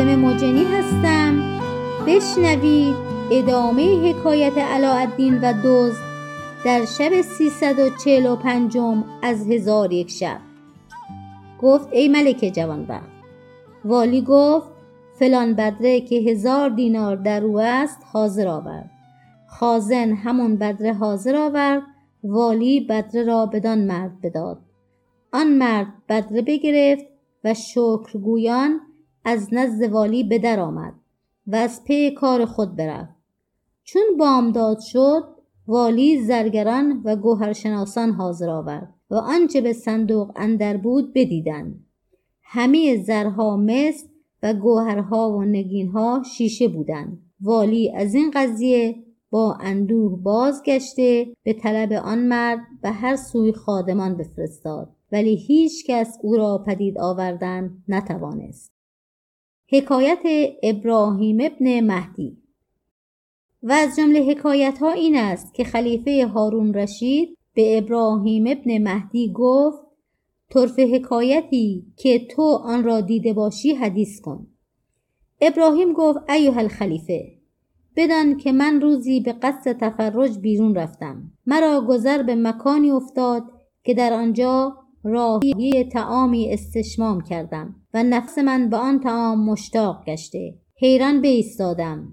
فاطمه مجنی هستم. بشنوید ادامه حکایت علاءالدین و دوز در شب سیصد و چهل و پنجم از هزار یک شب. گفت ای ملک جوانبخت. والی گفت فلان بدره که هزار دینار در او است حاضر آورد. خازن همون بدره حاضر آورد والی بدره را بدان مرد بداد. آن مرد بدره بگرفت و شکرگویان از نزد والی به در آمد و از پی کار خود برفت. چون بامداد شد والی زرگران و گوهرشناسان حاضر آورد و آنچه به صندوق اندر بود بدیدند همه زرها مس و گوهرها و نگینها شیشه بودند. والی از این قضیه با اندوه بازگشته به طلب آن مرد به هر سوی خادمان بفرستاد ولی هیچ کس او را پدید آوردن نتوانست. حکایت ابراهیم ابن مهدی. و از جمله حکایت ها این است که خلیفه هارون رشید به ابراهیم ابن مهدی گفت طرف حکایتی که تو آن را دیده باشی حدیث کن. ابراهیم گفت ایها الخلیفه بدان که من روزی به قصد تفرج بیرون رفتم. مرا گذر به مکانی افتاد که در آنجا راهی تعامی استشمام کردم. و نفس من به آن تعام مشتاق گشته. حیران بایستادم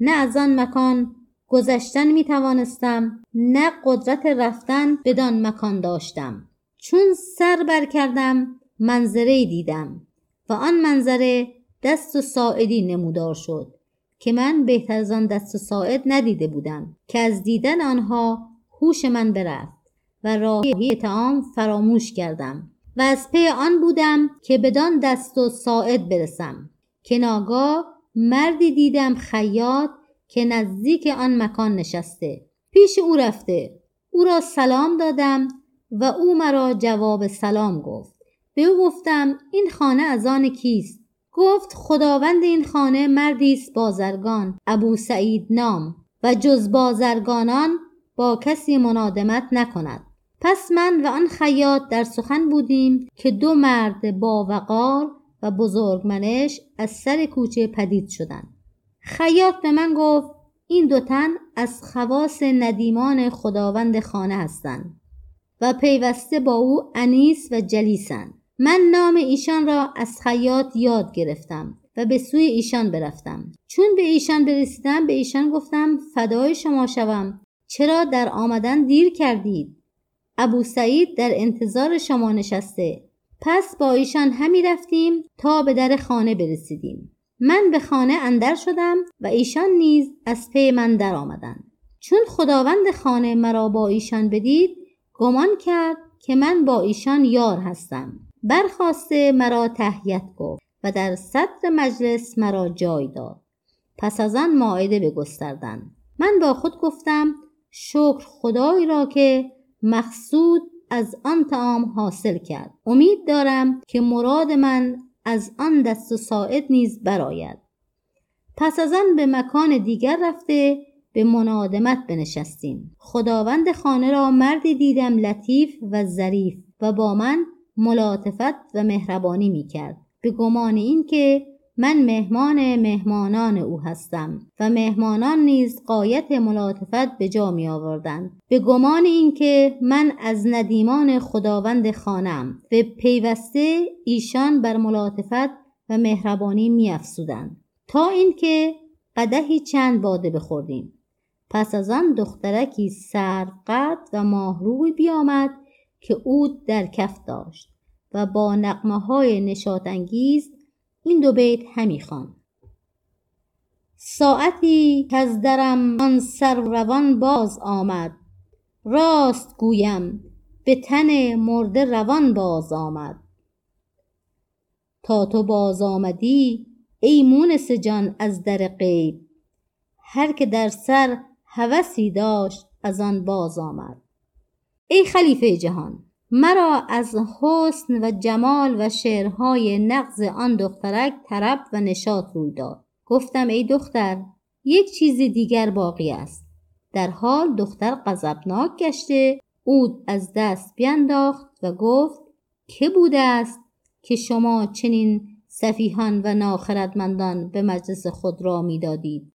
نه از آن مکان گذشتن می توانستم نه قدرت رفتن بدان مکان داشتم. چون سر بر کردم منظره دیدم و آن منظره دست و ساعدی نمودار شد که من بهتر از آن دست و ساعد ندیده بودم که از دیدن آنها هوش من برفت و راهی تعام فراموش کردم. و از پی آن بودم که بدان دست و ساعد برسم. که ناگاه مردی دیدم خیاط که نزدیک آن مکان نشسته. پیش او رفته. او را سلام دادم و او مرا جواب سلام گفت. به او گفتم این خانه از آن کیست؟ گفت خداوند این خانه مردی است بازرگان ابو سعید نام. و جز بازرگانان با کسی منادمت نکند. پس من و آن خیاط در سخن بودیم که دو مرد با وقار و بزرگمنش از سر کوچه پدید شدند. خیاط به من گفت این دو تن از خواص ندیمان خداوند خانه هستند و پیوسته با او انیس و جلیسند. من نام ایشان را از خیاط یاد گرفتم و به سوی ایشان برفتم. چون به ایشان برسیدم به ایشان گفتم فدای شما شوم. چرا در آمدن دیر کردید؟ ابو سعید در انتظار شما نشسته. پس با ایشان همی رفتیم تا به در خانه برسیدیم. من به خانه اندر شدم و ایشان نیز از پی من در آمدند. چون خداوند خانه مرا با ایشان بدید گمان کرد که من با ایشان یار هستم. برخواسته مرا تهیت گفت و در صدر مجلس مرا جای داد. پس از آن ماعده بگستردند. من با خود گفتم شکر خدایی را که مقصود از آن تعام حاصل کرد. امید دارم که مراد من از آن دست و ساعد نیز برآید. پس از آن به مکان دیگر رفته به منادمت بنشستیم. خداوند خانه را مردی دیدم لطیف و ظریف و با من ملاطفت و مهربانی می کرد به گمان اینکه من مهمان مهمانان او هستم و مهمانان نیز قایت ملاطفت به جا می آوردند. به گمان اینکه من از ندیمان خداوند خانم و پیوسته ایشان بر ملاطفت و مهربانی می افسودند تا اینکه قدهی چند باده بخوردیم. پس از آن دخترکی سرقد و ماهروی بیامد که اود در کف داشت و با نقمه های این دو بیت همی خوان. ساعتی از درم آن سر روان باز آمد راست گویم به تن مرده روان باز آمد. تا تو باز آمدی ای مونس جان از در غیب هر که در سر هوسی داشت از آن باز آمد. ای خلیفه جهان مرا از حسن و جمال و شعرهای نقض آن دخترک طرب و نشاط روی داد. گفتم ای دختر یک چیز دیگر باقی است. در حال دختر غضبناک گشته اود از دست بینداخت و گفت که بوده است که شما چنین سفیهان و ناخردمندان به مجلس خود را می‌دادید؟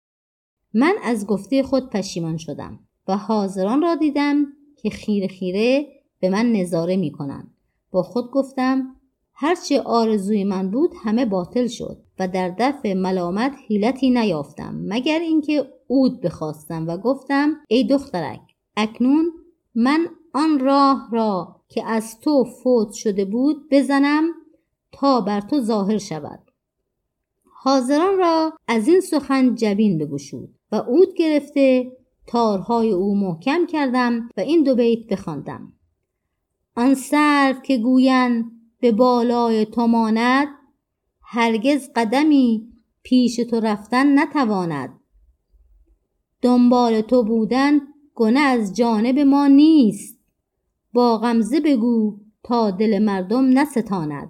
من از گفته خود پشیمان شدم و حاضران را دیدم که خیره خیره به من نظاره می کنند. با خود گفتم هرچه آرزوی من بود همه باطل شد و در دفع ملامت حیلتی نیافتم مگر اینکه عود بخواستم و گفتم ای دخترک اکنون من آن راه را که از تو فوت شده بود بزنم تا بر تو ظاهر شود حاضران را از این سخن جبین بگشود و عود گرفته تارهای او محکم کردم و این دو بیت بخواندم آن سرو که گویند به بالای تو ماند هرگز قدمی پیش تو رفتن نتواند. دنبال تو بودن گنه از جانب ما نیست. با غمزه بگو تا دل مردم نستاند.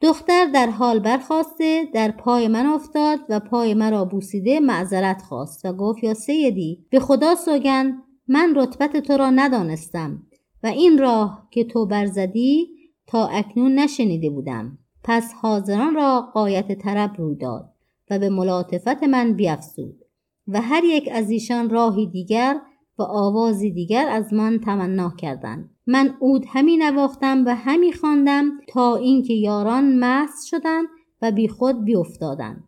دختر در حال برخواسته در پای من افتاد و پای مرا بوسیده معذرت خواست و گفت یا سیدی به خدا سوگند من رتبت تو را ندانستم. و این راه که تو برزدی تا اکنون نشنیده بودم. پس حاضران را قایت طرب روی داد و به ملاطفت من بیافزود و هر یک از ایشان راهی دیگر و آوازی دیگر از من تمنا کردند. من عود همی نواختم و همی خواندم تا اینکه یاران مست شدند و بی خود بیافتادند.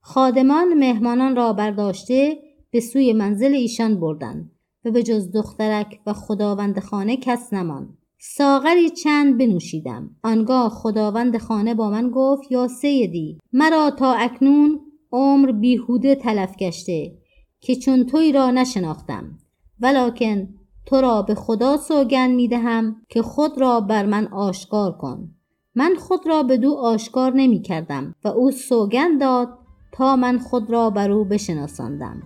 خادمان مهمانان را برداشته به سوی منزل ایشان بردند. و به جز دخترک و خداوند خانه کس نماند ساغری چند بنوشیدم. آنگاه خداوند خانه با من گفت یا سیدی مرا تا اکنون عمر بیهوده تلف گشته که چون توی را نشناختم. ولکن تو را به خدا سوگند می دهم که خود را بر من آشکار کن. من خود را به دو آشکار نمی کردم و او سوگند داد تا من خود را بر او بشناساندم.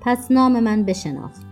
پس نام من بشناخت.